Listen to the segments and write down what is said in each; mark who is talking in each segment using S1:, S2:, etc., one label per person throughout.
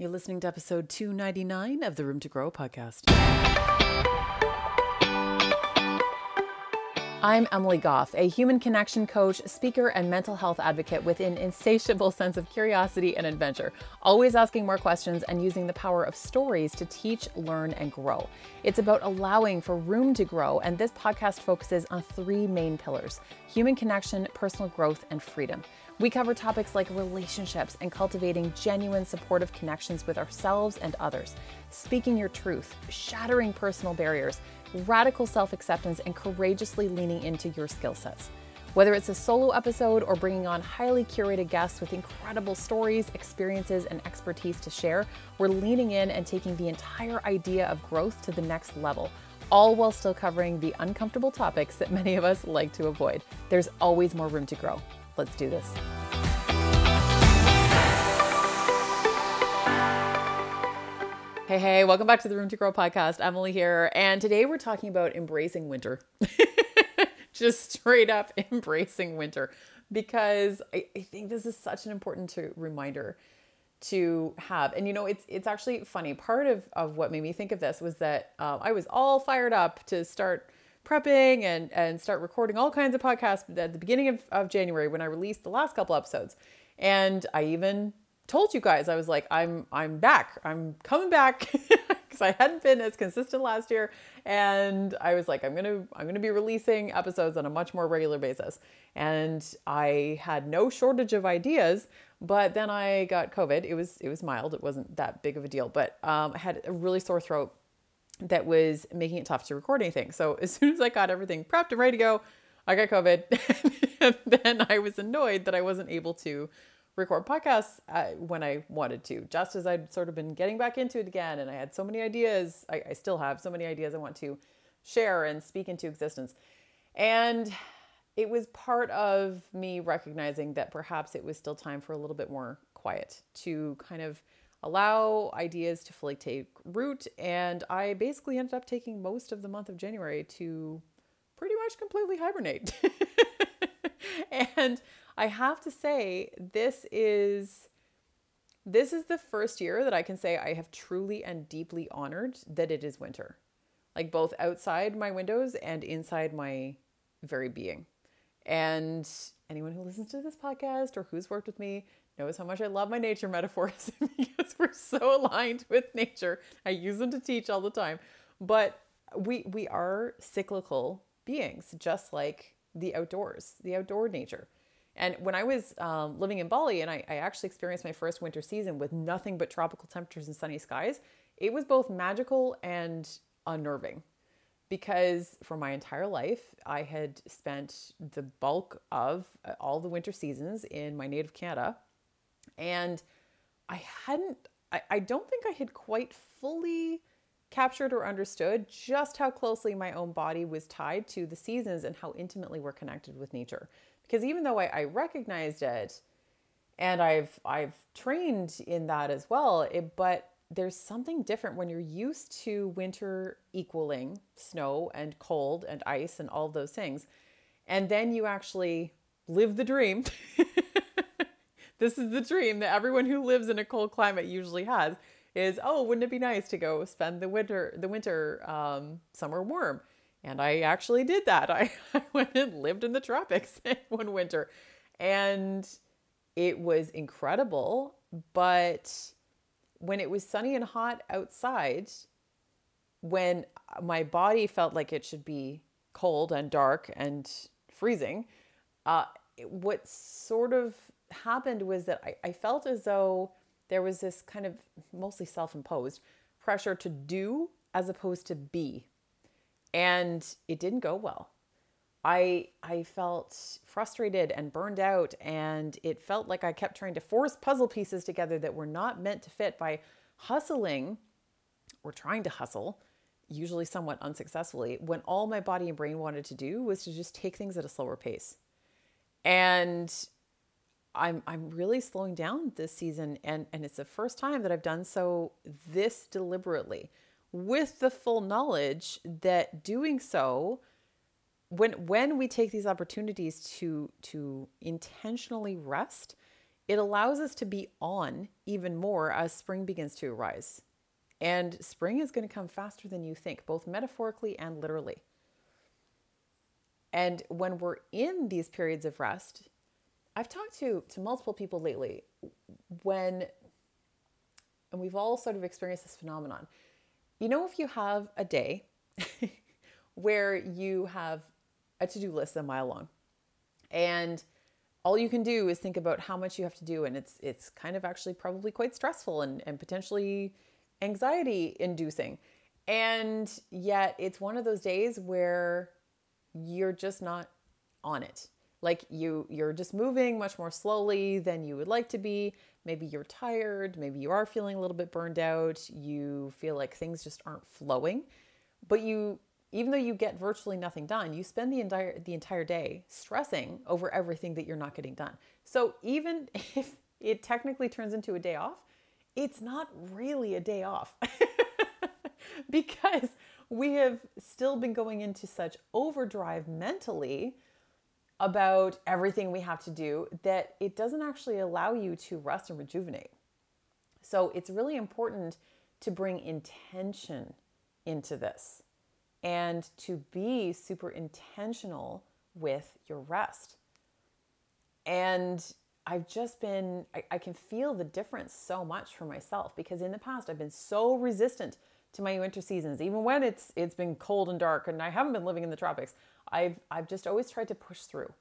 S1: You're listening to episode 299 of the Room to Grow podcast. I'm Emily Goff, a human connection coach, speaker, and mental health advocate with an insatiable sense of curiosity and adventure, always asking more questions and using the power of stories to teach, learn, and grow. It's about allowing for room to grow, and this podcast focuses on three main pillars human connection, personal growth, and freedom. We cover topics like relationships and cultivating genuine supportive connections with ourselves and others, speaking your truth, shattering personal barriers radical self acceptance, and courageously leaning into your skill sets. Whether it's a solo episode or bringing on highly curated guests with incredible stories, experiences, and expertise to share, we're leaning in and taking the entire idea of growth to the next level, all while still covering the uncomfortable topics that many of us like to avoid. There's always more room to grow. Let's do this. Hey, hey, welcome back to the Room to Grow podcast. Emily here. And today we're talking about embracing winter. Just straight up embracing winter because I, I, think this is such an important to, reminder to have. And you know, it's it's actually funny. Part of, of what made me think of this was that um, I was all fired up to start prepping and, and start recording all kinds of podcasts at the beginning of, of January when I released the last couple episodes. And I even told you guys I was like I'm I'm back. I'm coming back because I hadn't been as consistent last year and I was like I'm going to I'm going to be releasing episodes on a much more regular basis. And I had no shortage of ideas, but then I got COVID. It was it was mild. It wasn't that big of a deal, but um, I had a really sore throat that was making it tough to record anything. So as soon as I got everything prepped and ready to go, I got COVID. and then I was annoyed that I wasn't able to record podcasts uh, when I wanted to, just as I'd sort of been getting back into it again. And I had so many ideas. I, I still have so many ideas I want to share and speak into existence. And it was part of me recognizing that perhaps it was still time for a little bit more quiet to kind of allow ideas to fully take root. And I basically ended up taking most of the month of January to pretty much completely hibernate. and I have to say, this is this is the first year that I can say I have truly and deeply honored that it is winter. Like both outside my windows and inside my very being. And anyone who listens to this podcast or who's worked with me knows how much I love my nature metaphors because we're so aligned with nature. I use them to teach all the time. But we we are cyclical beings, just like the outdoors, the outdoor nature. And when I was um, living in Bali and I, I actually experienced my first winter season with nothing but tropical temperatures and sunny skies, it was both magical and unnerving because for my entire life, I had spent the bulk of uh, all the winter seasons in my native Canada. And I hadn't, I, I don't think I had quite fully captured or understood just how closely my own body was tied to the seasons and how intimately we're connected with nature because even though I, I recognized it and I've I've trained in that as well, it, but there's something different when you're used to winter equaling snow and cold and ice and all those things. And then you actually live the dream. this is the dream that everyone who lives in a cold climate usually has is oh wouldn't it be nice to go spend the winter the winter um, somewhere warm and I actually did that. I, I went and lived in the tropics one winter. And it was incredible. But when it was sunny and hot outside, when my body felt like it should be cold and dark and freezing, uh, what sort of happened was that I, I felt as though there was this kind of mostly self imposed pressure to do as opposed to be and it didn't go well. I I felt frustrated and burned out and it felt like I kept trying to force puzzle pieces together that were not meant to fit by hustling or trying to hustle, usually somewhat unsuccessfully, when all my body and brain wanted to do was to just take things at a slower pace. And I'm I'm really slowing down this season and and it's the first time that I've done so this deliberately with the full knowledge that doing so when when we take these opportunities to to intentionally rest it allows us to be on even more as spring begins to arise. And spring is going to come faster than you think, both metaphorically and literally. And when we're in these periods of rest, I've talked to, to multiple people lately when, and we've all sort of experienced this phenomenon. You know, if you have a day where you have a to do list a mile long and all you can do is think about how much you have to do and it's it's kind of actually probably quite stressful and, and potentially anxiety inducing and yet it's one of those days where you're just not on it like you you're just moving much more slowly than you would like to be. Maybe you're tired. Maybe you are feeling a little bit burned out. You feel like things just aren't flowing. But you even though you get virtually nothing done you spend the entire the entire day stressing over everything that you're not getting done. So even if it technically turns into a day off it's not really a day off. Because we have still been going into such overdrive mentally about everything we have to do that it doesn't actually allow you to rest and rejuvenate. So it's really important to bring intention into this and to be super intentional with your rest. And I've just been, I, I, can feel the difference so much for myself because in the past I've been so resistant to my winter seasons, even when it's it's been cold and dark and I haven't been living in the tropics. I've I've just always tried to push through.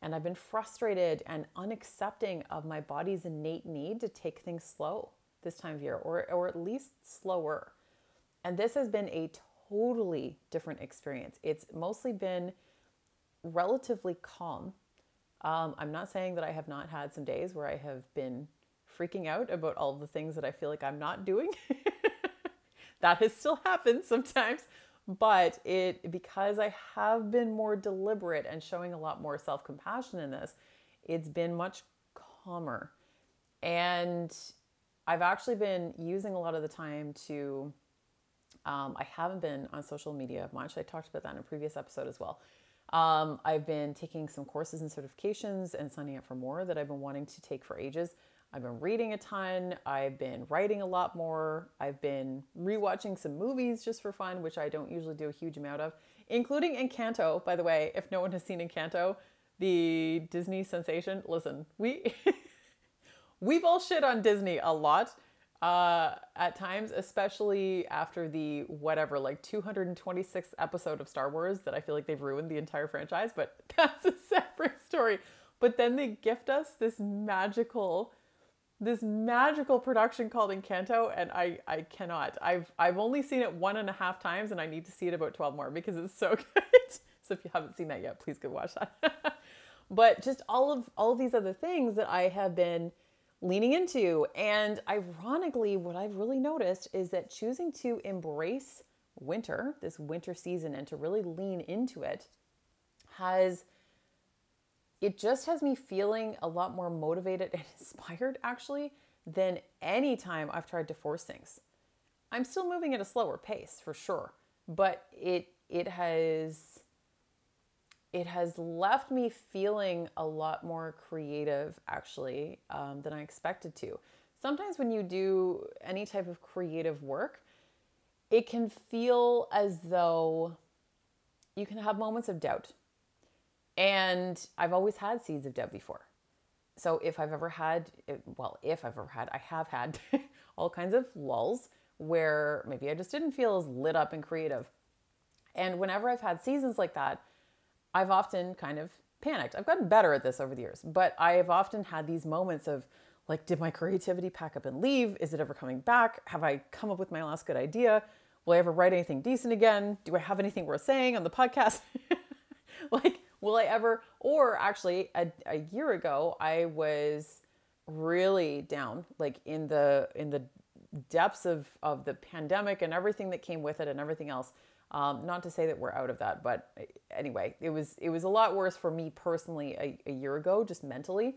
S1: And I've been frustrated and unaccepting of my body's innate need to take things slow this time of year or or at least slower. And this has been a totally different experience. It's mostly been relatively calm. Um, I'm not saying that I have not had some days where I have been freaking out about all the things that I feel like I'm not doing. that has still happened sometimes but it because i have been more deliberate and showing a lot more self-compassion in this it's been much calmer. And i've actually been using a lot of the time to um, i haven't been on social media much. I talked about that in a previous episode as well. Um, i've been taking some courses and certifications and signing up for more that i've been wanting to take for ages I've been reading a ton. I've been writing a lot more. I've been rewatching some movies just for fun, which I don't usually do a huge amount of, including Encanto, by the way. If no one has seen Encanto, the Disney sensation, listen, we we've all shit on Disney a lot uh, at times, especially after the whatever, like 226th episode of Star Wars that I feel like they've ruined the entire franchise, but that's a separate story. But then they gift us this magical this magical production called Encanto, and I I cannot. I've I've only seen it one and a half times, and I need to see it about twelve more because it's so good. so if you haven't seen that yet, please go watch that. but just all of all of these other things that I have been leaning into, and ironically, what I've really noticed is that choosing to embrace winter, this winter season, and to really lean into it, has it just has me feeling a lot more motivated and inspired actually than any time I've tried to force things. I'm still moving at a slower pace for sure, but it it has it has left me feeling a lot more creative actually um, than I expected to. Sometimes when you do any type of creative work, it can feel as though you can have moments of doubt and I've always had seeds of doubt before. So if I've ever had, well, if I've ever had, I have had all kinds of lulls where maybe I just didn't feel as lit up and creative. And whenever I've had seasons like that, I've often kind of panicked. I've gotten better at this over the years, but I have often had these moments of like, did my creativity pack up and leave? Is it ever coming back? Have I come up with my last good idea? Will I ever write anything decent again? Do I have anything worth saying on the podcast? like, will I ever? Or actually, a, a year ago, I was really down, like in the in the depths of of the pandemic and everything that came with it and everything else. Um, not to say that we're out of that, but anyway, it was it was a lot worse for me personally a, a year ago, just mentally.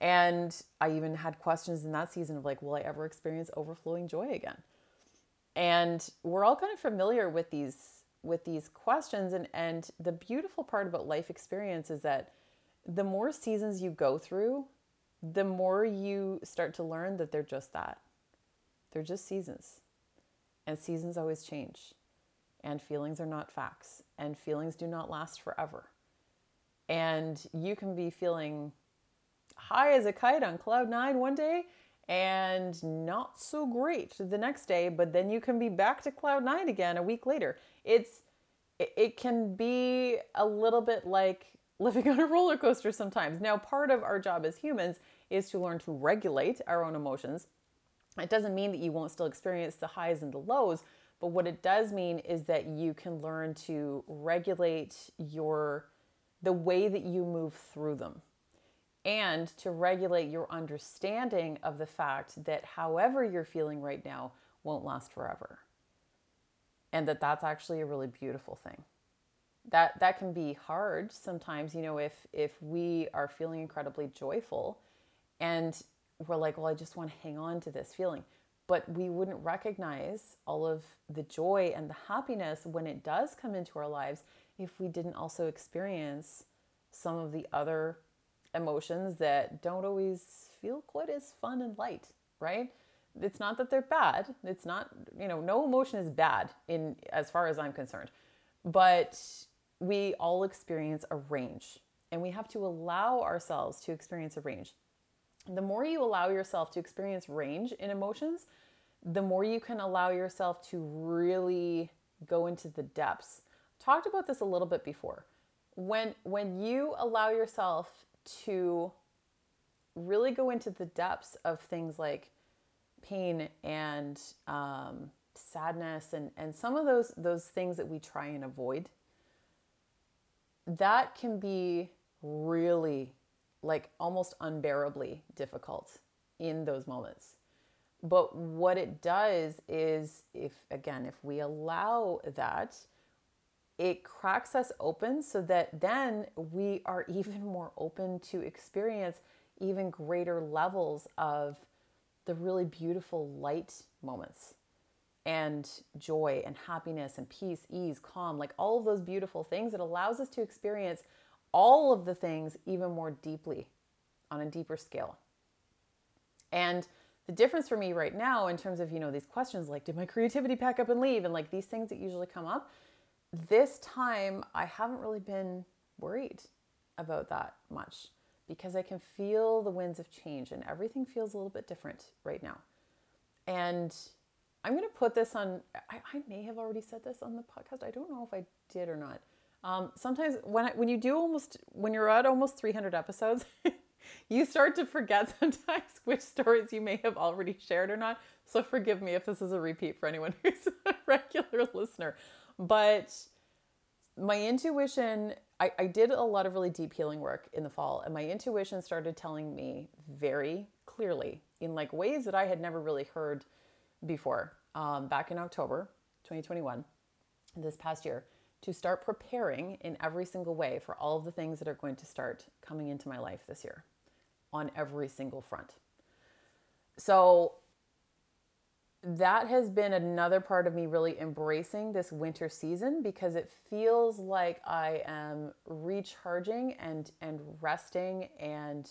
S1: And I even had questions in that season of like, will I ever experience overflowing joy again? And we're all kind of familiar with these with these questions and and the beautiful part about life experience is that the more seasons you go through the more you start to learn that they're just that. They're just seasons. And seasons always change. And feelings are not facts. And feelings do not last forever. And you can be feeling high as a kite on cloud nine one day and not so great the next day, but then you can be back to cloud nine again a week later. It's it can be a little bit like living on a roller coaster sometimes. Now, part of our job as humans is to learn to regulate our own emotions. It doesn't mean that you won't still experience the highs and the lows, but what it does mean is that you can learn to regulate your the way that you move through them and to regulate your understanding of the fact that however you're feeling right now won't last forever. And that that's actually a really beautiful thing. That that can be hard sometimes, you know, if if we are feeling incredibly joyful and we're like, well, I just want to hang on to this feeling. But we wouldn't recognize all of the joy and the happiness when it does come into our lives if we didn't also experience some of the other emotions that don't always feel quite as fun and light, right? It's not that they're bad. It's not, you know, no emotion is bad in as far as I'm concerned. But we all experience a range and we have to allow ourselves to experience a range. The more you allow yourself to experience range in emotions, the more you can allow yourself to really go into the depths. Talked about this a little bit before. When when you allow yourself to really go into the depths of things like pain and um, sadness and, and some of those those things that we try and avoid that can be really like almost unbearably difficult in those moments. But what it does is if again if we allow that it cracks us open so that then we are even more open to experience even greater levels of the really beautiful light moments and joy and happiness and peace, ease, calm, like all of those beautiful things. It allows us to experience all of the things even more deeply on a deeper scale. And the difference for me right now in terms of, you know, these questions like, did my creativity pack up and leave? And like these things that usually come up, this time I haven't really been worried about that much because I can feel the winds of change and everything feels a little bit different right now. And I'm going to put this on, I, I, may have already said this on the podcast. I don't know if I did or not. Um, sometimes when, I, when you do almost, when you're at almost 300 episodes, you start to forget sometimes which stories you may have already shared or not. So forgive me if this is a repeat for anyone who's a regular listener. But my intuition, I, I did a lot of really deep healing work in the fall, and my intuition started telling me very clearly in like ways that I had never really heard before um, back in October 2021, this past year, to start preparing in every single way for all of the things that are going to start coming into my life this year on every single front. So that has been another part of me really embracing this winter season because it feels like I am recharging and and resting and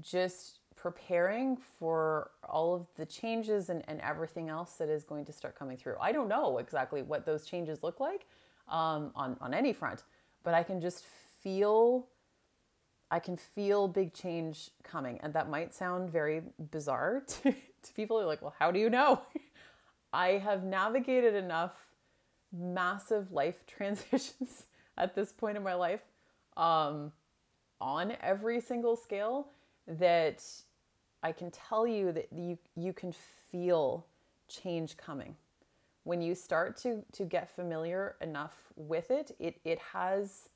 S1: just preparing for all of the changes and, and everything else that is going to start coming through. I don't know exactly what those changes look like um, on, on any front, but I can just feel I can feel big change coming. And that might sound very bizarre to, to people who are like, well, how do you know? I have navigated enough massive life transitions at this point in my life um, on every single scale that I can tell you that you, you can feel change coming. When you start to, to get familiar enough with it, it, it has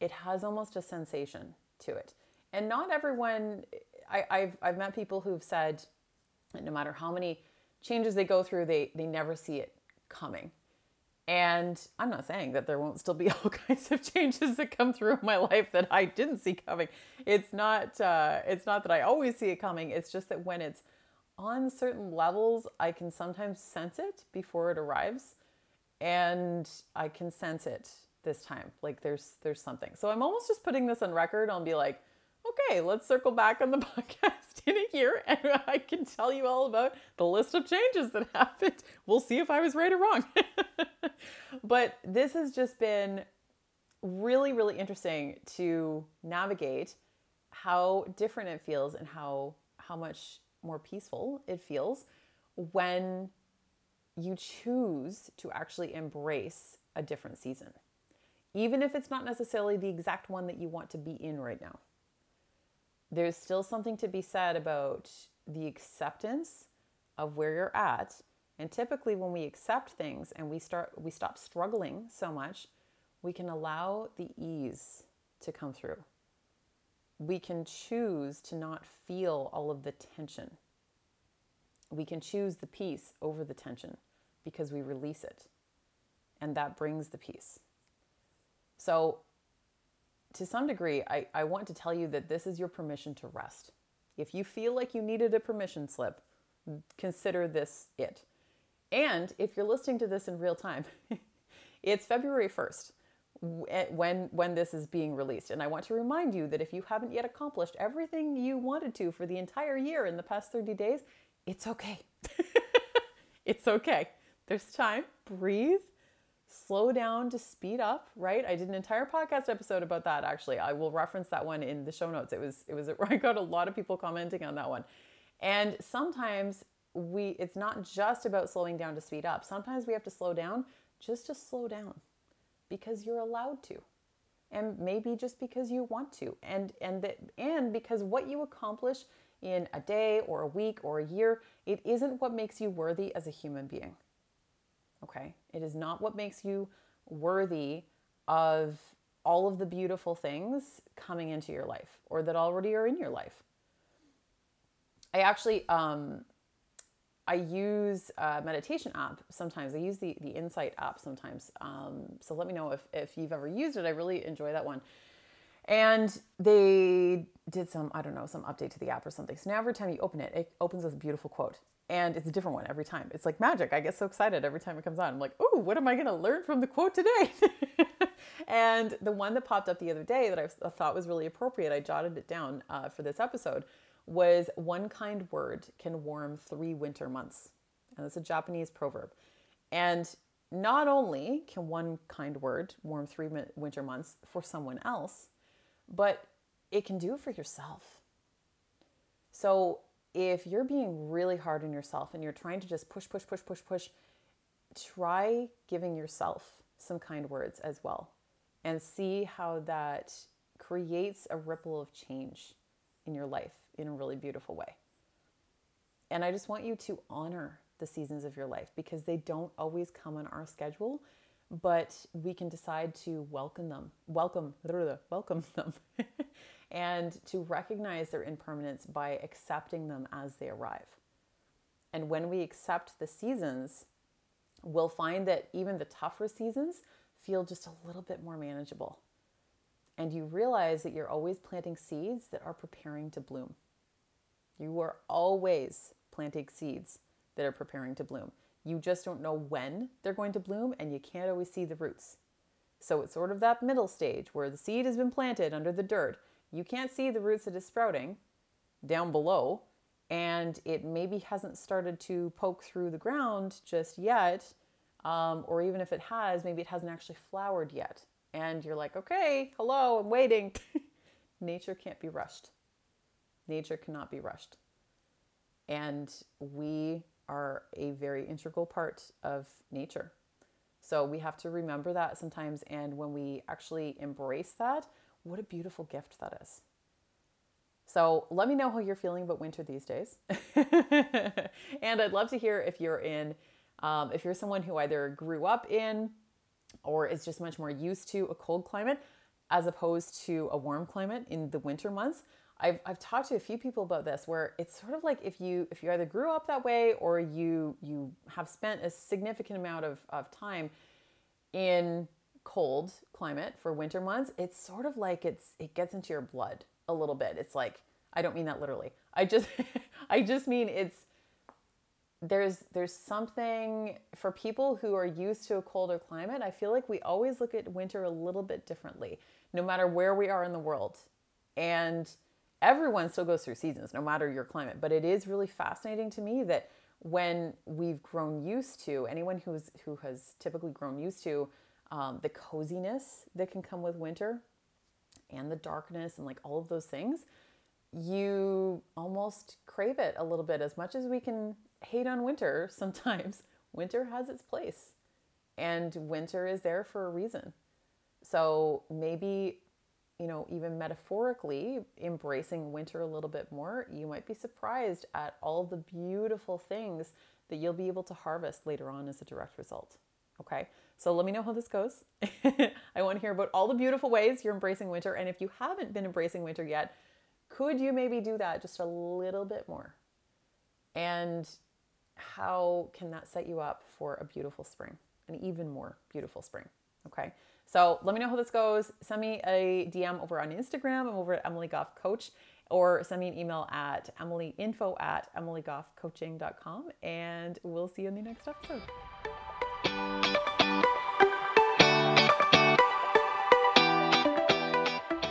S1: it has almost a sensation to it. And not everyone, I, have I've met people who've said no matter how many changes they go through, they, they never see it coming. And I'm not saying that there won't still be all kinds of changes that come through in my life that I didn't see coming. It's not uh, it's not that I always see it coming. It's just that when it's on certain levels, I can sometimes sense it before it arrives, and I can sense it this time. Like there's there's something. So I'm almost just putting this on record. I'll be like, okay, let's circle back on the podcast in a year and I can tell you all about the list of changes that happened. We'll see if I was right or wrong. but this has just been really, really interesting to navigate how different it feels and how how much more peaceful it feels when you choose to actually embrace a different season. Even if it's not necessarily the exact one that you want to be in right now. There's still something to be said about the acceptance of where you're at. And typically when we accept things and we start we stop struggling so much, we can allow the ease to come through. We can choose to not feel all of the tension. We can choose the peace over the tension because we release it. And that brings the peace. So, to some degree, I, I want to tell you that this is your permission to rest. If you feel like you needed a permission slip, consider this it. And if you're listening to this in real time, it's February 1st eh, when when this is being released. And i want to remind you that if you haven't yet accomplished everything you wanted to for the entire year in the past 30 days it's okay. It's okay. There's time. Breathe slow down to speed up right? I did an entire podcast episode about that actually. I will reference that one in the show notes. It was it was i got a lot of people commenting on that one. And sometimes we it's not just about slowing down to speed up. Sometimes we have to slow down just to slow down because you're allowed to. And maybe just because you want to. And and that and because what you accomplish in a day or a week or a year it isn't what makes you worthy as a human being Okay? It is not what makes you worthy of all of the beautiful things coming into your life or that already are in your life. I actually um, I use a meditation app sometimes. I use the the Insight app sometimes. Um, so let me know if if you've ever used it. I really enjoy that one. And they did some I don't know some update to the app or something. So now every time you open it, it opens with a beautiful quote and it's a different one every time. It's like magic. I get so excited every time it comes on. I'm like, oh, what am I going to learn from the quote today? and the one that popped up the other day that I thought was really appropriate, I jotted it down uh, for this episode, was one kind word can warm three winter months. And it's a Japanese proverb. And not only can one kind word warm three winter months for someone else, but it can do it for yourself. So if you're being really hard on yourself and you're trying to just push, push, push, push, push, try giving yourself some kind words as well and see how that creates a ripple of change in your life in a really beautiful way. And I just want you to honor the seasons of your life because they don't always come on our schedule, but we can decide to welcome them, welcome, welcome them and to recognize their impermanence by accepting them as they arrive. And when we accept the seasons, we'll find that even the tougher seasons feel just a little bit more manageable. And you realize that you're always planting seeds that are preparing to bloom. You are always planting seeds that are preparing to bloom. You just don't know when they're going to bloom, and you can't always see the roots. So it's sort of that middle stage where the seed has been planted under the dirt you can't see the roots that is sprouting down below, and it maybe hasn't started to poke through the ground just yet. Um, or even if it has, maybe it hasn't actually flowered yet. And you're like, okay, hello, I'm waiting. Nature can't be rushed. Nature cannot be rushed. And we are a very integral part of nature. So we have to remember that sometimes. And when we actually embrace that, what a beautiful gift that is. So let me know how you're feeling about winter these days. and I'd love to hear if you're in, um, if you're someone who either grew up in or is just much more used to a cold climate as opposed to a warm climate in the winter months. I've, I've talked to a few people about this where it's sort of like if you if you either grew up that way or you you have spent a significant amount of, of time in cold climate for winter months, it's sort of like it's it gets into your blood a little bit. It's like I don't mean that literally. I just I just mean it's there's there's something for people who are used to a colder climate. I feel like we always look at winter a little bit differently no matter where we are in the world. And everyone still goes through seasons, no matter your climate. But it is really fascinating to me that when we've grown used to anyone who's who has typically grown used to um, the coziness that can come with winter and the darkness and like all of those things, you almost crave it a little bit. As much as we can hate on winter, sometimes winter has its place and winter is there for a reason. So maybe, you know, even metaphorically embracing winter a little bit more, you might be surprised at all the beautiful things that you'll be able to harvest later on as a direct result. Okay. So let me know how this goes. I want to hear about all the beautiful ways you're embracing winter. And if you haven't been embracing winter yet, could you maybe do that just a little bit more? And how can that set you up for a beautiful spring, an even more beautiful spring? Okay. So let me know how this goes. Send me a DM over on Instagram. I'm over at Emily Goff Coach, or send me an email at emilyinfo at emilygoffcoaching.com, and we'll see you in the next episode.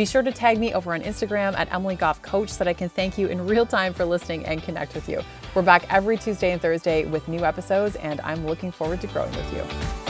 S1: Be sure to tag me over on Instagram at Emily Goff Coach so that I can thank you in real time for listening and connect with you. We're back every Tuesday and Thursday with new episodes, and I'm looking forward to growing with you.